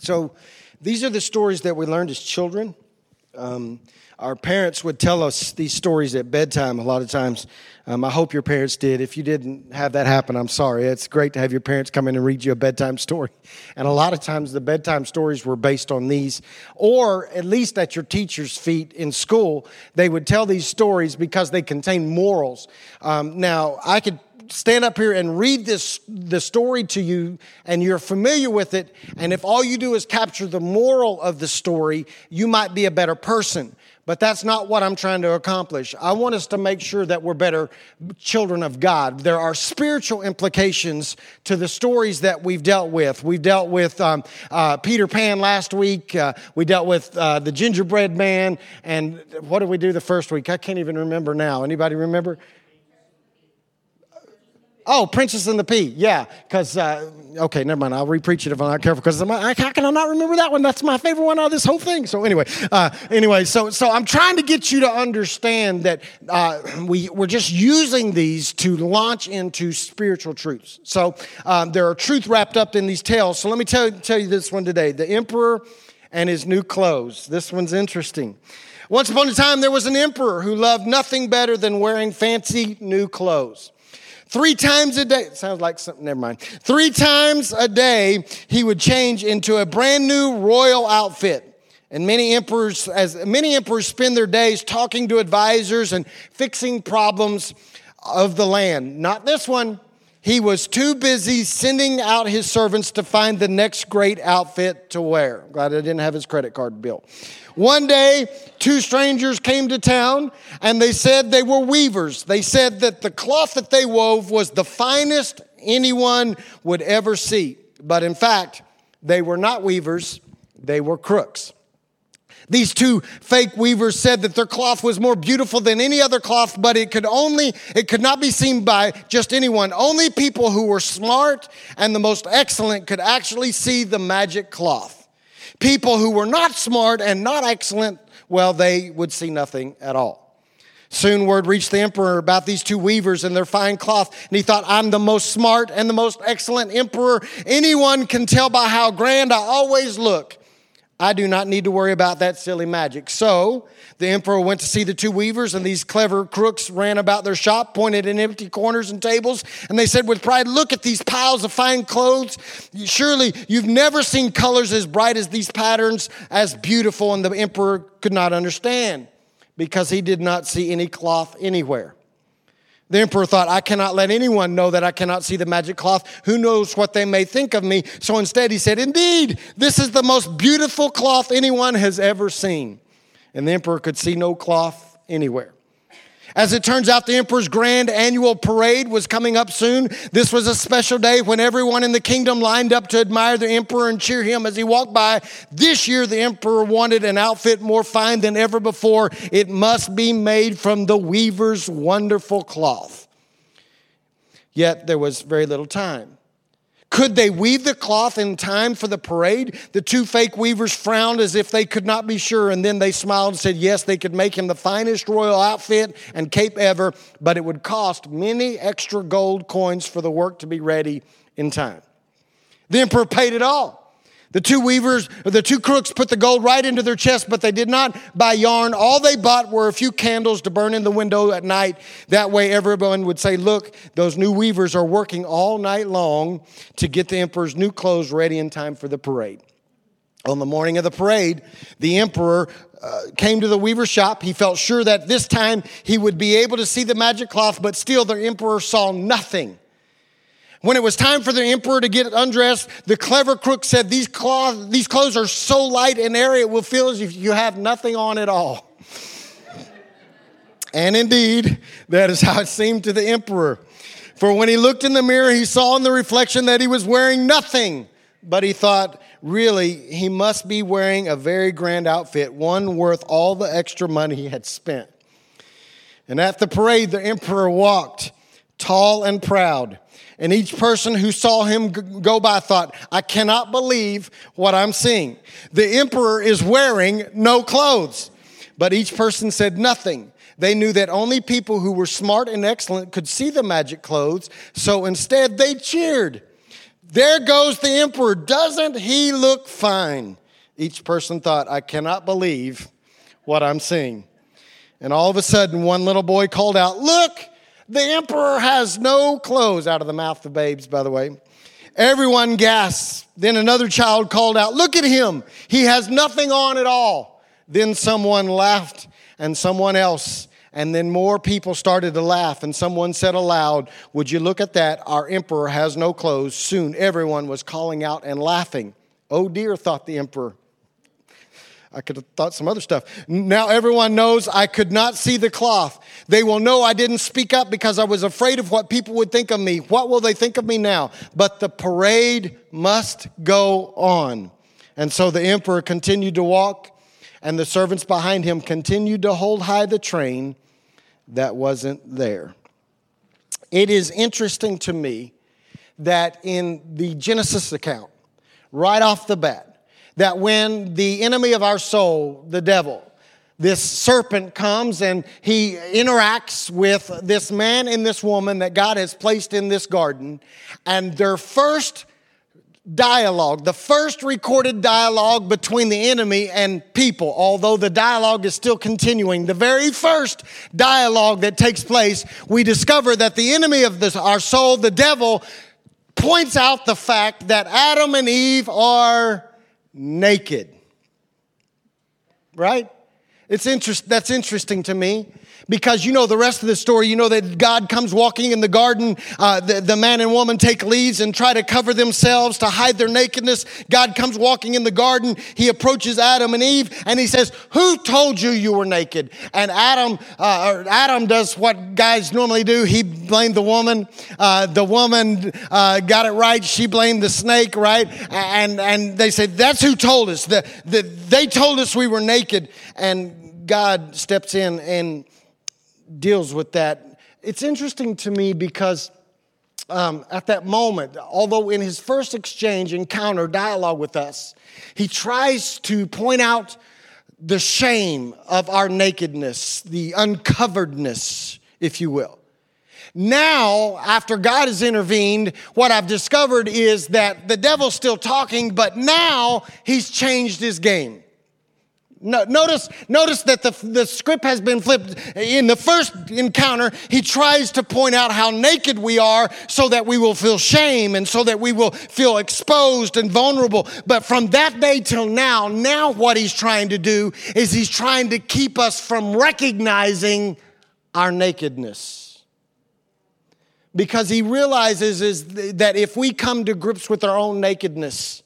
So these are the stories that we learned as children. Um, our parents would tell us these stories at bedtime a lot of times. Um, I hope your parents did. If you didn't have that happen, I'm sorry. It's great to have your parents come in and read you a bedtime story. And a lot of times the bedtime stories were based on these, or at least at your teacher's feet in school, they would tell these stories because they contain morals. Um, now, I could stand up here and read this the story to you and you're familiar with it and if all you do is capture the moral of the story you might be a better person but that's not what I'm trying to accomplish. I want us to make sure that we're better children of God. There are spiritual implications to the stories that we've dealt with. We've dealt with um, uh, Peter Pan last week. Uh, we dealt with uh, the gingerbread man. And what did we do the first week? I can't even remember now. Anybody remember? Oh, Princess and the Pea. Yeah, because, uh, okay, never mind. I'll repreach it if I'm not careful because how can I not remember that one? That's my favorite one out of this whole thing. So, anyway, uh, anyway, so, so I'm trying to get you to understand that uh, we, we're just using these to launch into spiritual truths. So, um, there are truth wrapped up in these tales. So, let me tell, tell you this one today The Emperor and His New Clothes. This one's interesting. Once upon a time, there was an emperor who loved nothing better than wearing fancy new clothes. Three times a day, sounds like something, never mind. Three times a day, he would change into a brand new royal outfit. And many emperors, as many emperors spend their days talking to advisors and fixing problems of the land. Not this one. He was too busy sending out his servants to find the next great outfit to wear. Glad I didn't have his credit card bill. One day, two strangers came to town and they said they were weavers. They said that the cloth that they wove was the finest anyone would ever see. But in fact, they were not weavers, they were crooks. These two fake weavers said that their cloth was more beautiful than any other cloth, but it could only, it could not be seen by just anyone. Only people who were smart and the most excellent could actually see the magic cloth. People who were not smart and not excellent, well, they would see nothing at all. Soon word reached the emperor about these two weavers and their fine cloth, and he thought, I'm the most smart and the most excellent emperor anyone can tell by how grand I always look. I do not need to worry about that silly magic. So the emperor went to see the two weavers, and these clever crooks ran about their shop, pointed in empty corners and tables, and they said with pride, Look at these piles of fine clothes. Surely you've never seen colors as bright as these patterns, as beautiful. And the emperor could not understand because he did not see any cloth anywhere. The emperor thought, I cannot let anyone know that I cannot see the magic cloth. Who knows what they may think of me? So instead, he said, Indeed, this is the most beautiful cloth anyone has ever seen. And the emperor could see no cloth anywhere. As it turns out, the emperor's grand annual parade was coming up soon. This was a special day when everyone in the kingdom lined up to admire the emperor and cheer him as he walked by. This year, the emperor wanted an outfit more fine than ever before. It must be made from the weaver's wonderful cloth. Yet there was very little time. Could they weave the cloth in time for the parade? The two fake weavers frowned as if they could not be sure, and then they smiled and said, Yes, they could make him the finest royal outfit and cape ever, but it would cost many extra gold coins for the work to be ready in time. The emperor paid it all. The two weavers, the two crooks put the gold right into their chest, but they did not buy yarn. All they bought were a few candles to burn in the window at night. That way, everyone would say, Look, those new weavers are working all night long to get the emperor's new clothes ready in time for the parade. On the morning of the parade, the emperor uh, came to the weaver shop. He felt sure that this time he would be able to see the magic cloth, but still the emperor saw nothing. When it was time for the emperor to get undressed, the clever crook said, These, these clothes are so light and airy, it will feel as if you have nothing on at all. and indeed, that is how it seemed to the emperor. For when he looked in the mirror, he saw in the reflection that he was wearing nothing. But he thought, really, he must be wearing a very grand outfit, one worth all the extra money he had spent. And at the parade, the emperor walked tall and proud. And each person who saw him go by thought, I cannot believe what I'm seeing. The emperor is wearing no clothes. But each person said nothing. They knew that only people who were smart and excellent could see the magic clothes, so instead they cheered. There goes the emperor. Doesn't he look fine? Each person thought, I cannot believe what I'm seeing. And all of a sudden, one little boy called out, Look, the emperor has no clothes, out of the mouth of babes, by the way. Everyone gasped. Then another child called out, Look at him. He has nothing on at all. Then someone laughed, and someone else. And then more people started to laugh, and someone said aloud, Would you look at that? Our emperor has no clothes. Soon everyone was calling out and laughing. Oh dear, thought the emperor. I could have thought some other stuff. Now everyone knows I could not see the cloth. They will know I didn't speak up because I was afraid of what people would think of me. What will they think of me now? But the parade must go on. And so the emperor continued to walk, and the servants behind him continued to hold high the train that wasn't there. It is interesting to me that in the Genesis account, right off the bat, that when the enemy of our soul, the devil, this serpent comes and he interacts with this man and this woman that God has placed in this garden, and their first dialogue, the first recorded dialogue between the enemy and people, although the dialogue is still continuing, the very first dialogue that takes place, we discover that the enemy of this, our soul, the devil, points out the fact that Adam and Eve are naked. Right? It's interest, that's interesting to me because you know the rest of the story. You know that God comes walking in the garden. Uh, the, the man and woman take leaves and try to cover themselves to hide their nakedness. God comes walking in the garden. He approaches Adam and Eve and he says, Who told you you were naked? And Adam, uh, Adam does what guys normally do. He blamed the woman. Uh, the woman uh, got it right. She blamed the snake, right? And, and they said, That's who told us. The, the, they told us we were naked. And God steps in and deals with that. It's interesting to me because um, at that moment, although in his first exchange, encounter, dialogue with us, he tries to point out the shame of our nakedness, the uncoveredness, if you will. Now, after God has intervened, what I've discovered is that the devil's still talking, but now he's changed his game. No, notice, notice that the, the script has been flipped. In the first encounter, he tries to point out how naked we are so that we will feel shame and so that we will feel exposed and vulnerable. But from that day till now, now what he's trying to do is he's trying to keep us from recognizing our nakedness. Because he realizes is that if we come to grips with our own nakedness,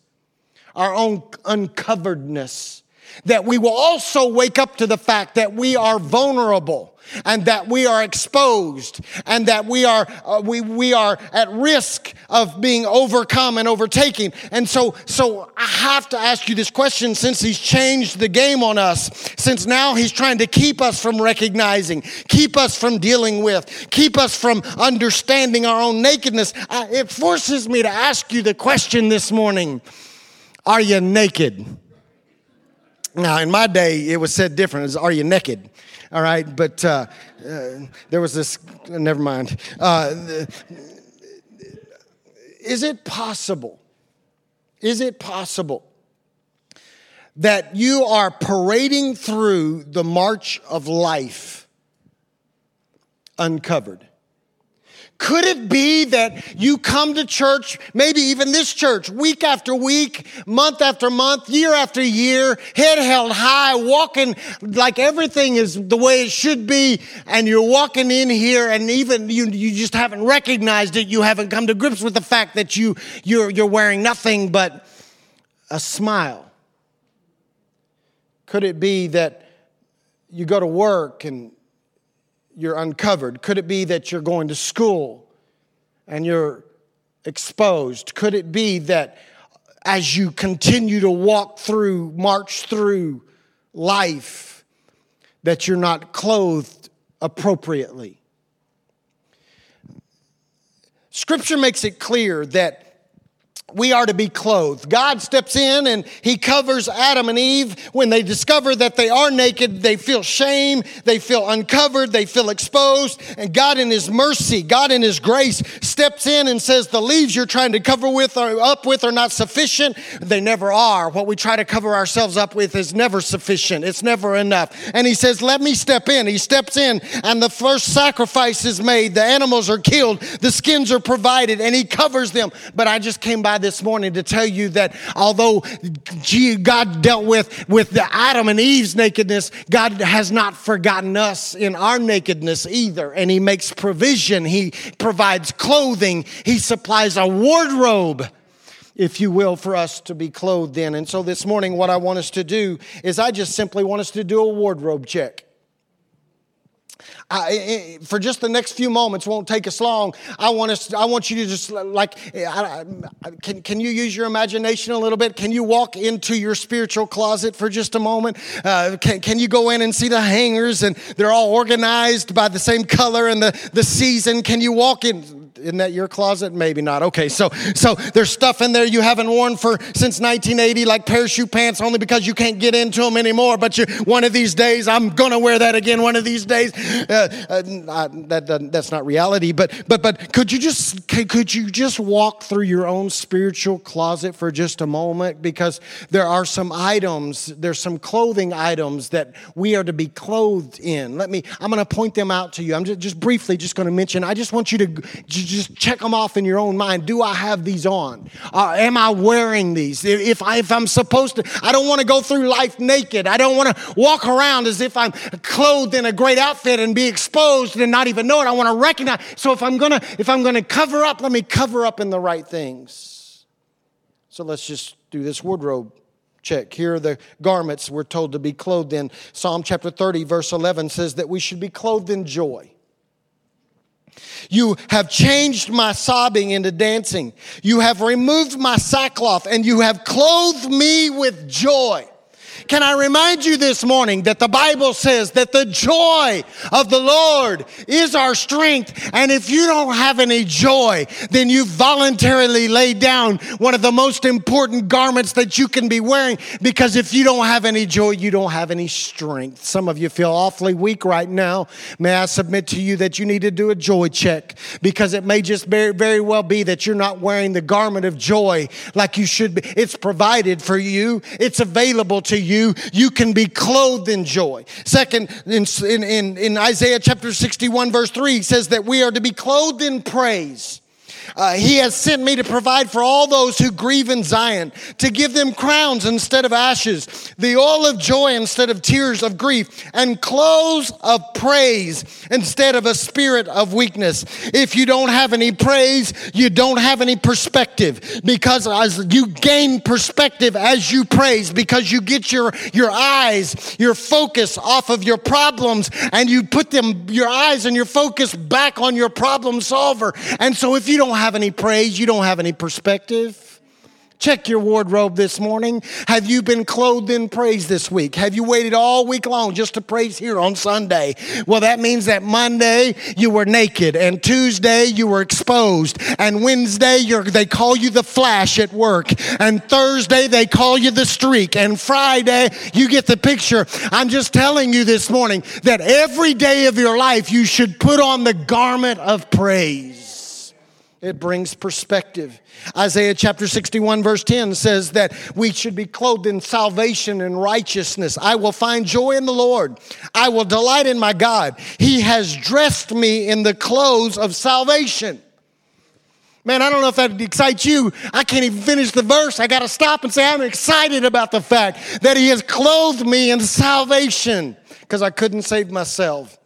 our own uncoveredness, that we will also wake up to the fact that we are vulnerable and that we are exposed and that we are uh, we, we are at risk of being overcome and overtaken. And so so i have to ask you this question since he's changed the game on us since now he's trying to keep us from recognizing keep us from dealing with keep us from understanding our own nakedness. Uh, it forces me to ask you the question this morning. Are you naked now, in my day, it was said different. It was, are you naked? All right, but uh, uh, there was this, never mind. Uh, is it possible? Is it possible that you are parading through the march of life uncovered? Could it be that you come to church, maybe even this church, week after week, month after month, year after year, head held high, walking like everything is the way it should be, and you're walking in here and even you, you just haven't recognized it, you haven't come to grips with the fact that you, you're, you're wearing nothing but a smile? Could it be that you go to work and you're uncovered? Could it be that you're going to school and you're exposed? Could it be that as you continue to walk through, march through life, that you're not clothed appropriately? Scripture makes it clear that we are to be clothed. God steps in and he covers Adam and Eve. When they discover that they are naked, they feel shame, they feel uncovered, they feel exposed. And God, in his mercy, God, in his grace, steps in and says, The leaves you're trying to cover with or up with are not sufficient. They never are. What we try to cover ourselves up with is never sufficient, it's never enough. And he says, Let me step in. He steps in, and the first sacrifice is made. The animals are killed, the skins are provided, and he covers them. But I just came by this morning to tell you that although God dealt with, with the Adam and Eve's nakedness, God has not forgotten us in our nakedness either. And He makes provision, He provides clothing, He supplies a wardrobe if you will, for us to be clothed in. And so this morning, what I want us to do is I just simply want us to do a wardrobe check. I, for just the next few moments, won't take us long. I want us. I want you to just like. I, can Can you use your imagination a little bit? Can you walk into your spiritual closet for just a moment? Uh, can Can you go in and see the hangers and they're all organized by the same color and the the season? Can you walk in? Isn't that your closet? Maybe not. Okay, so so there's stuff in there you haven't worn for since 1980, like parachute pants, only because you can't get into them anymore. But you, one of these days, I'm gonna wear that again. One of these days, uh, uh, that, that's not reality. But but but could you just could you just walk through your own spiritual closet for just a moment? Because there are some items, there's some clothing items that we are to be clothed in. Let me. I'm gonna point them out to you. I'm just, just briefly just gonna mention. I just want you to just check them off in your own mind. Do I have these on? Uh, am I wearing these? If, I, if I'm supposed to, I don't want to go through life naked. I don't want to walk around as if I'm clothed in a great outfit and be exposed and not even know it. I want to recognize. So if I'm gonna, if I'm gonna cover up, let me cover up in the right things. So let's just do this wardrobe check. Here are the garments we're told to be clothed in. Psalm chapter 30, verse 11 says that we should be clothed in joy. You have changed my sobbing into dancing. You have removed my sackcloth and you have clothed me with joy. Can I remind you this morning that the Bible says that the joy of the Lord is our strength. And if you don't have any joy, then you voluntarily lay down one of the most important garments that you can be wearing because if you don't have any joy, you don't have any strength. Some of you feel awfully weak right now. May I submit to you that you need to do a joy check because it may just very, very well be that you're not wearing the garment of joy like you should be. It's provided for you, it's available to you you, you can be clothed in joy. Second, in, in, in Isaiah chapter 61, verse 3, he says that we are to be clothed in praise. Uh, he has sent me to provide for all those who grieve in Zion, to give them crowns instead of ashes, the oil of joy instead of tears of grief, and clothes of praise instead of a spirit of weakness. If you don't have any praise, you don't have any perspective because as you gain perspective as you praise, because you get your, your eyes, your focus off of your problems, and you put them, your eyes and your focus back on your problem solver. And so if you don't have any praise, you don't have any perspective. Check your wardrobe this morning. Have you been clothed in praise this week? Have you waited all week long just to praise here on Sunday? Well, that means that Monday you were naked, and Tuesday you were exposed, and Wednesday they call you the flash at work, and Thursday they call you the streak, and Friday you get the picture. I'm just telling you this morning that every day of your life you should put on the garment of praise. It brings perspective. Isaiah chapter 61, verse 10 says that we should be clothed in salvation and righteousness. I will find joy in the Lord. I will delight in my God. He has dressed me in the clothes of salvation. Man, I don't know if that excites you. I can't even finish the verse. I got to stop and say, I'm excited about the fact that He has clothed me in salvation because I couldn't save myself.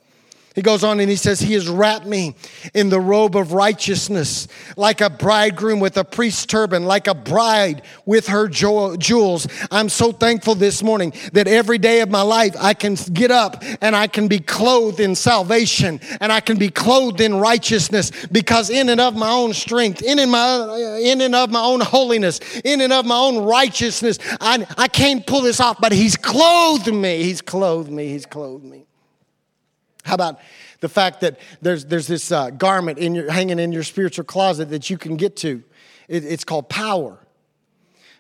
He goes on and he says, He has wrapped me in the robe of righteousness, like a bridegroom with a priest's turban, like a bride with her jewels. I'm so thankful this morning that every day of my life I can get up and I can be clothed in salvation and I can be clothed in righteousness because in and of my own strength, in and, my, in and of my own holiness, in and of my own righteousness, I, I can't pull this off, but He's clothed me. He's clothed me. He's clothed me. How about the fact that there's, there's this uh, garment in your, hanging in your spiritual closet that you can get to? It, it's called power.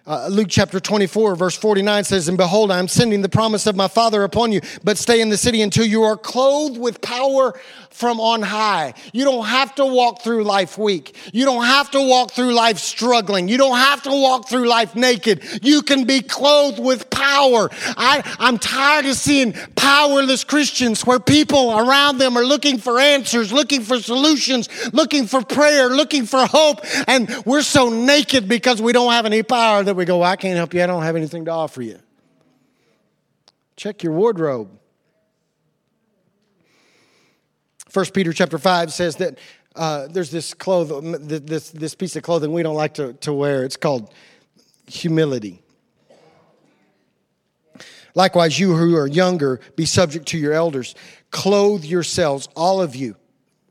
Uh, Luke chapter 24, verse 49 says, And behold, I am sending the promise of my Father upon you, but stay in the city until you are clothed with power from on high. You don't have to walk through life weak. You don't have to walk through life struggling. You don't have to walk through life naked. You can be clothed with power. I, I'm tired of seeing powerless Christians where people around them are looking for answers, looking for solutions, looking for prayer, looking for hope, and we're so naked because we don't have any power that we go, I can't help you. I don't have anything to offer you. Check your wardrobe. 1 Peter chapter 5 says that uh, there's this cloth, this, this piece of clothing we don't like to, to wear. It's called humility. Likewise, you who are younger, be subject to your elders. Clothe yourselves, all of you.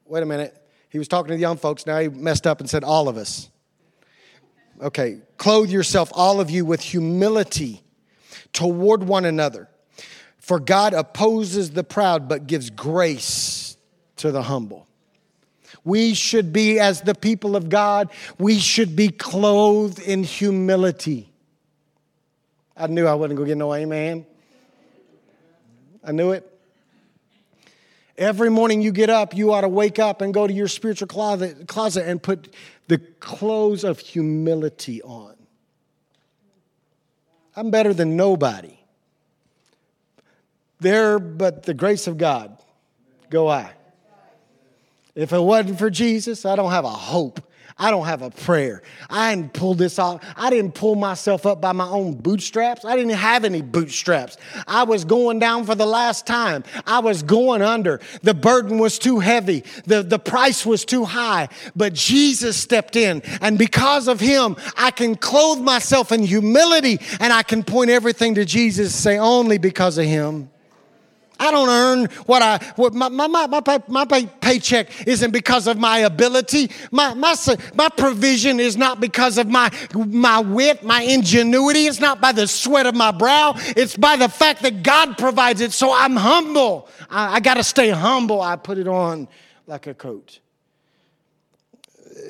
Wait a minute. He was talking to the young folks. Now he messed up and said, all of us. Okay, clothe yourself, all of you, with humility toward one another. For God opposes the proud, but gives grace to the humble. We should be, as the people of God, we should be clothed in humility. I knew I wasn't going to get no amen. I knew it. Every morning you get up, you ought to wake up and go to your spiritual closet, closet and put the clothes of humility on. I'm better than nobody. There, but the grace of God, go I. If it wasn't for Jesus, I don't have a hope. I don't have a prayer. I didn't pull this off. I didn't pull myself up by my own bootstraps. I didn't have any bootstraps. I was going down for the last time. I was going under. The burden was too heavy. The, the price was too high. But Jesus stepped in. And because of him, I can clothe myself in humility and I can point everything to Jesus, say, only because of him. I don't earn what I, what my, my, my, my, my paycheck isn't because of my ability. My, my, my provision is not because of my, my wit, my ingenuity. It's not by the sweat of my brow. It's by the fact that God provides it. So I'm humble. I, I got to stay humble. I put it on like a coat.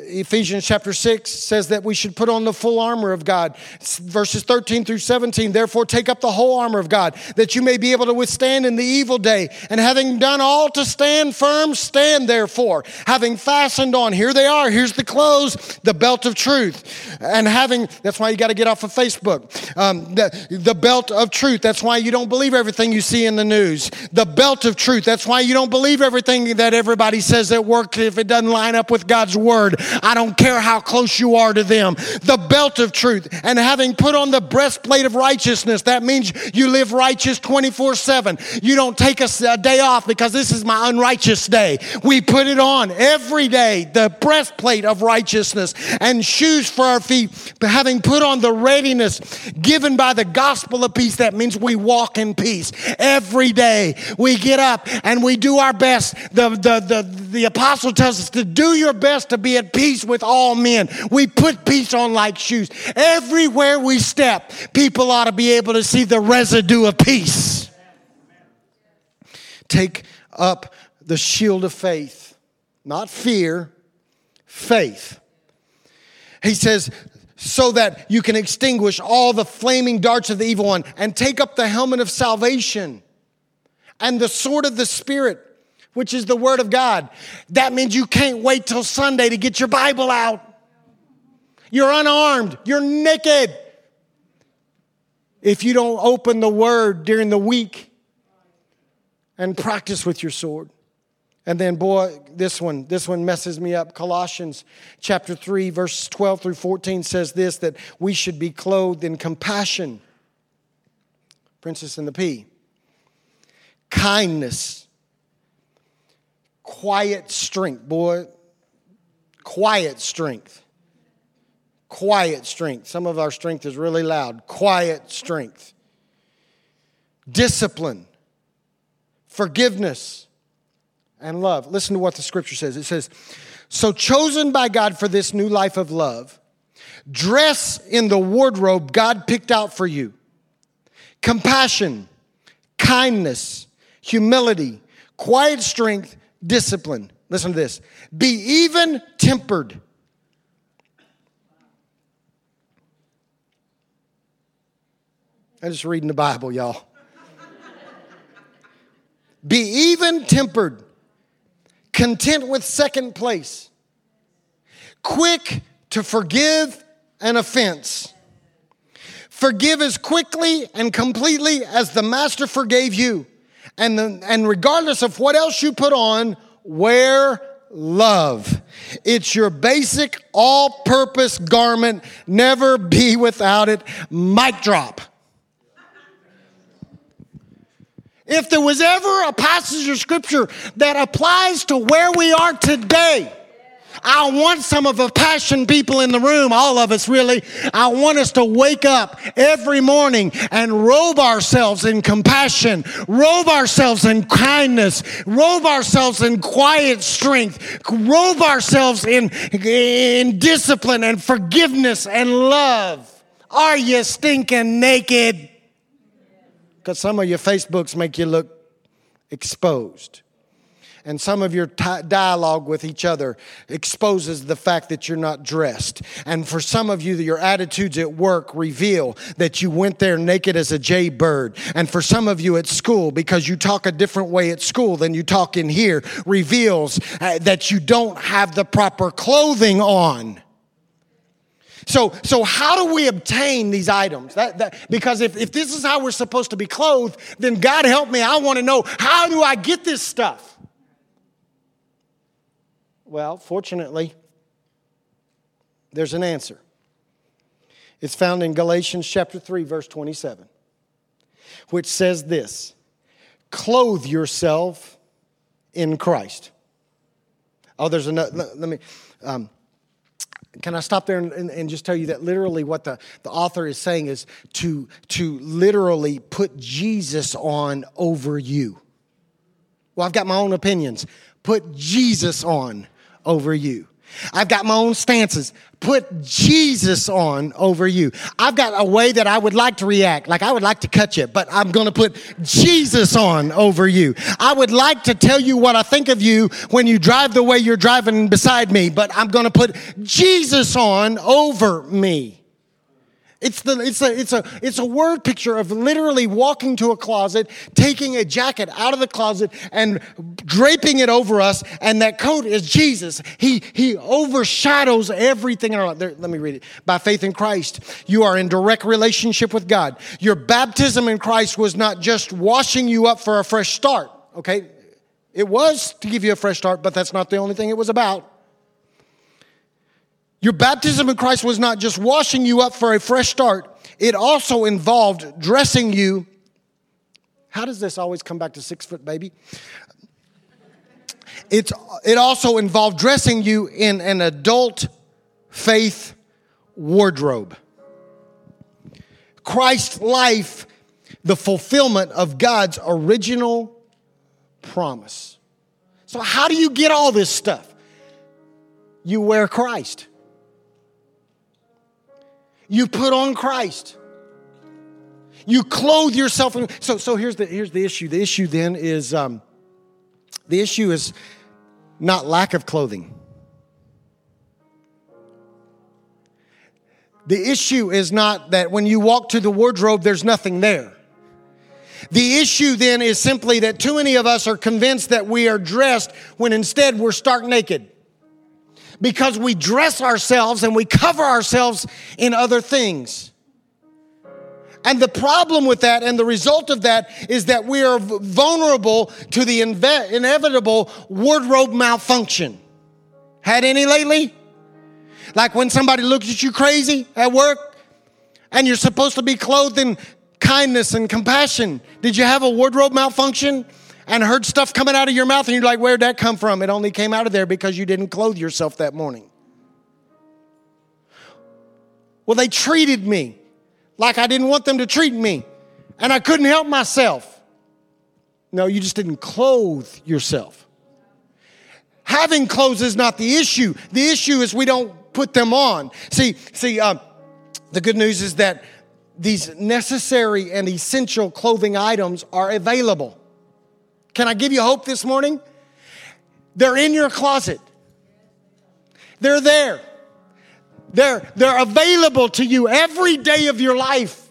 Ephesians chapter 6 says that we should put on the full armor of God. Verses 13 through 17, therefore take up the whole armor of God, that you may be able to withstand in the evil day. And having done all to stand firm, stand therefore. Having fastened on, here they are, here's the clothes, the belt of truth. And having, that's why you got to get off of Facebook. Um, the, the belt of truth, that's why you don't believe everything you see in the news. The belt of truth, that's why you don't believe everything that everybody says at work if it doesn't line up with God's word. I don't care how close you are to them. The belt of truth and having put on the breastplate of righteousness. That means you live righteous 24 7. You don't take a, a day off because this is my unrighteous day. We put it on every day, the breastplate of righteousness and shoes for our feet, having put on the readiness given by the gospel of peace. That means we walk in peace every day. We get up and we do our best. The, the, the, the apostle tells us to do your best to be at peace with all men. We put peace on like shoes. Everywhere we step, people ought to be able to see the residue of peace. Take up the shield of faith, not fear, faith. He says, so that you can extinguish all the flaming darts of the evil one and take up the helmet of salvation and the sword of the Spirit which is the Word of God. That means you can't wait till Sunday to get your Bible out. You're unarmed, you're naked. If you don't open the Word during the week and practice with your sword. And then, boy, this one, this one messes me up. Colossians chapter 3, verse 12 through 14 says this that we should be clothed in compassion. Princess and the P. Kindness quiet strength, boy. Quiet strength. Quiet strength. Some of our strength is really loud. Quiet strength. Discipline. Forgiveness and love. Listen to what the scripture says. It says, So chosen by God for this new life of love, dress in the wardrobe God picked out for you compassion, kindness, humility, quiet strength, discipline. Listen to this be even tempered. I'm just reading the Bible, y'all. Be even tempered, content with second place, quick to forgive an offense. Forgive as quickly and completely as the Master forgave you. And, the, and regardless of what else you put on, wear love. It's your basic all purpose garment. Never be without it. Mic drop. If there was ever a passage of scripture that applies to where we are today, I want some of the passion people in the room, all of us really. I want us to wake up every morning and robe ourselves in compassion, robe ourselves in kindness, robe ourselves in quiet strength, robe ourselves in, in discipline and forgiveness and love. Are you stinking naked? Because some of your Facebooks make you look exposed and some of your t- dialogue with each other exposes the fact that you're not dressed. And for some of you, your attitudes at work reveal that you went there naked as a jaybird. And for some of you at school, because you talk a different way at school than you talk in here, reveals uh, that you don't have the proper clothing on. So, so how do we obtain these items? That, that, because if, if this is how we're supposed to be clothed, then God help me, I want to know how do I get this stuff? Well, fortunately, there's an answer. It's found in Galatians chapter 3 verse 27, which says this: Clothe yourself in Christ. Oh, there's another. Let, me. Um, can I stop there and, and, and, just tell you that literally what the, the author is saying is to, to literally put Jesus on over you? Well, I've got my own opinions. Put Jesus on over you. I've got my own stances. Put Jesus on over you. I've got a way that I would like to react. Like I would like to cut you, but I'm going to put Jesus on over you. I would like to tell you what I think of you when you drive the way you're driving beside me, but I'm going to put Jesus on over me. It's, the, it's, a, it's, a, it's a word picture of literally walking to a closet, taking a jacket out of the closet and draping it over us, and that coat is Jesus. He, he overshadows everything in our life. There, let me read it. By faith in Christ, you are in direct relationship with God. Your baptism in Christ was not just washing you up for a fresh start, okay? It was to give you a fresh start, but that's not the only thing it was about. Your baptism in Christ was not just washing you up for a fresh start, it also involved dressing you. How does this always come back to six foot baby? It's, it also involved dressing you in an adult faith wardrobe. Christ's life, the fulfillment of God's original promise. So, how do you get all this stuff? You wear Christ. You put on Christ. You clothe yourself. In, so, so here's the here's the issue. The issue then is um, the issue is not lack of clothing. The issue is not that when you walk to the wardrobe, there's nothing there. The issue then is simply that too many of us are convinced that we are dressed when instead we're stark naked because we dress ourselves and we cover ourselves in other things. And the problem with that and the result of that is that we are vulnerable to the inve- inevitable wardrobe malfunction. Had any lately? Like when somebody looks at you crazy at work and you're supposed to be clothed in kindness and compassion. Did you have a wardrobe malfunction? And heard stuff coming out of your mouth and you're like, where'd that come from? It only came out of there because you didn't clothe yourself that morning. Well, they treated me like I didn't want them to treat me and I couldn't help myself. No, you just didn't clothe yourself. Having clothes is not the issue. The issue is we don't put them on. See, see, uh, the good news is that these necessary and essential clothing items are available. Can I give you hope this morning? They're in your closet. They're there. They're, they're available to you every day of your life.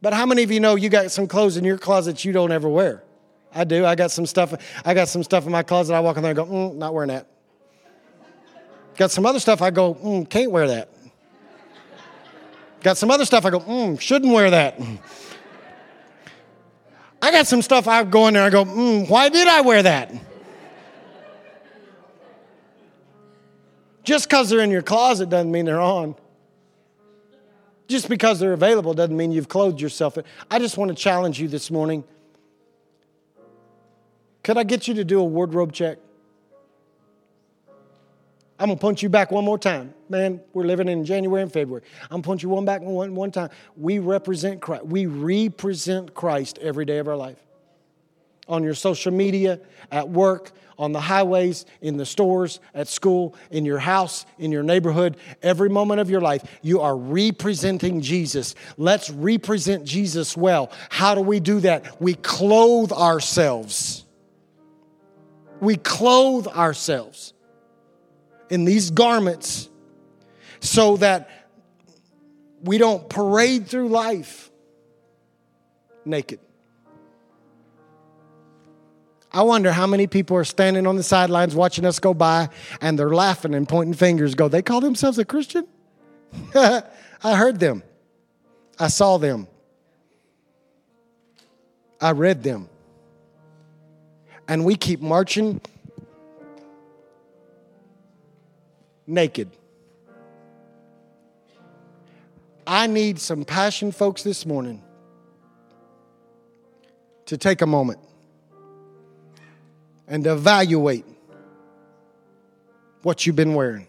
But how many of you know you got some clothes in your closet you don't ever wear? I do. I got some stuff. I got some stuff in my closet. I walk in there and go, mm, not wearing that. Got some other stuff. I go, mm, can't wear that. Got some other stuff. I go, mm, shouldn't wear that. I got some stuff. I go in there. I go, mm, why did I wear that? Just because they're in your closet doesn't mean they're on. Just because they're available doesn't mean you've clothed yourself. I just want to challenge you this morning. Could I get you to do a wardrobe check? I'm gonna punch you back one more time. Man, we're living in January and February. I'm gonna punch you one back one, one time. We represent Christ. We represent Christ every day of our life. On your social media, at work, on the highways, in the stores, at school, in your house, in your neighborhood, every moment of your life, you are representing Jesus. Let's represent Jesus well. How do we do that? We clothe ourselves. We clothe ourselves in these garments so that we don't parade through life naked. I wonder how many people are standing on the sidelines watching us go by and they're laughing and pointing fingers, go, they call themselves a Christian? I heard them. I saw them. I read them. And we keep marching naked. I need some passion folks this morning to take a moment and evaluate what you've been wearing.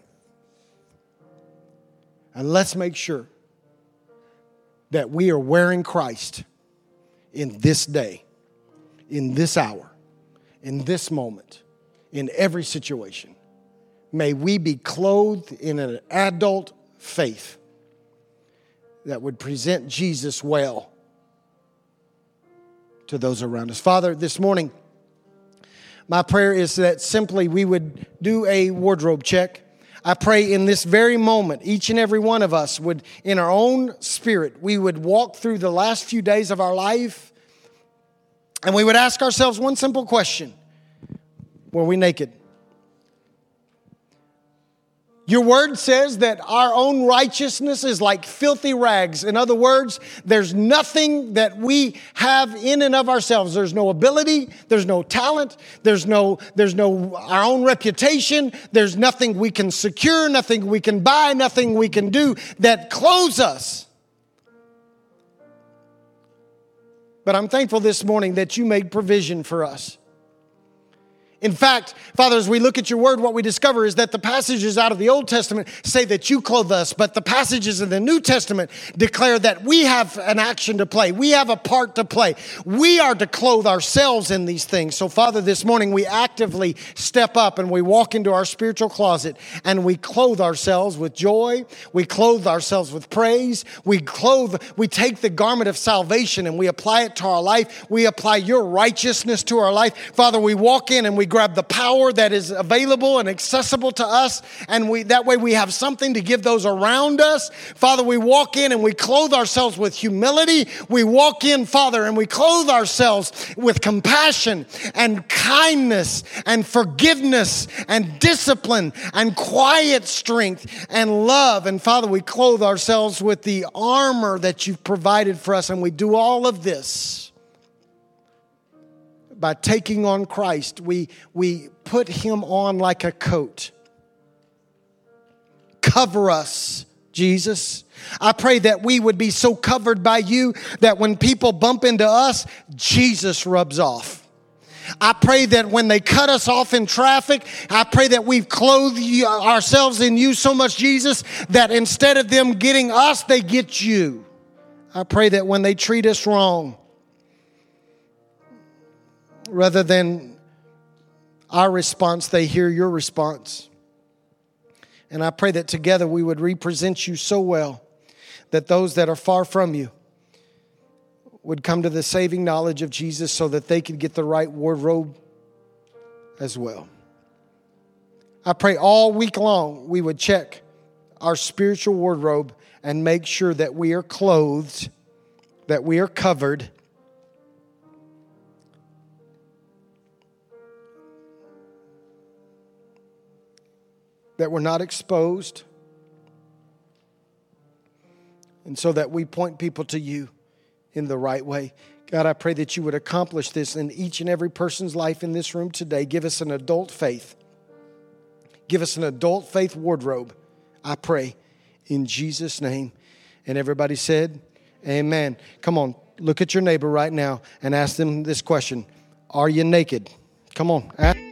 And let's make sure that we are wearing Christ in this day, in this hour, in this moment, in every situation. May we be clothed in an adult faith that would present Jesus well to those around us. Father, this morning, my prayer is that simply we would do a wardrobe check. I pray in this very moment, each and every one of us would, in our own spirit, we would walk through the last few days of our life and we would ask ourselves one simple question Were we naked? Your word says that our own righteousness is like filthy rags. In other words, there's nothing that we have in and of ourselves. There's no ability, there's no talent, there's no, there's no our own reputation, there's nothing we can secure, nothing we can buy, nothing we can do that clothes us. But I'm thankful this morning that you made provision for us. In fact, Father, as we look at your word, what we discover is that the passages out of the Old Testament say that you clothe us, but the passages in the New Testament declare that we have an action to play. We have a part to play. We are to clothe ourselves in these things. So, Father, this morning we actively step up and we walk into our spiritual closet and we clothe ourselves with joy. We clothe ourselves with praise. We clothe, we take the garment of salvation and we apply it to our life. We apply your righteousness to our life. Father, we walk in and we grab the power that is available and accessible to us, and we, that way we have something to give those around us. Father, we walk in and we clothe ourselves with humility. We walk in, Father, and we clothe ourselves with compassion and kindness and forgiveness and discipline and quiet strength and love. And Father, we clothe ourselves with the armor that you've provided for us, and we do all of this by taking on Christ, we, we put him on like a coat. Cover us, Jesus. I pray that we would be so covered by you that when people bump into us, Jesus rubs off. I pray that when they cut us off in traffic, I pray that we've clothed you, ourselves in you so much, Jesus, that instead of them getting us, they get you. I pray that when they treat us wrong, rather than our response, they hear your response. And I pray that together we would represent you so well that those that are far from you would come to the saving knowledge of Jesus so that they could get the right wardrobe as well. I pray all week long we would check our spiritual wardrobe and make sure that we are clothed, that we are covered. That we're not exposed, and so that we point people to you in the right way. God, I pray that you would accomplish this in each and every person's life in this room today. Give us an adult faith. Give us an adult faith wardrobe, I pray, in Jesus' name. And everybody said, Amen. Come on, look at your neighbor right now and ask them this question Are you naked? Come on. Ask-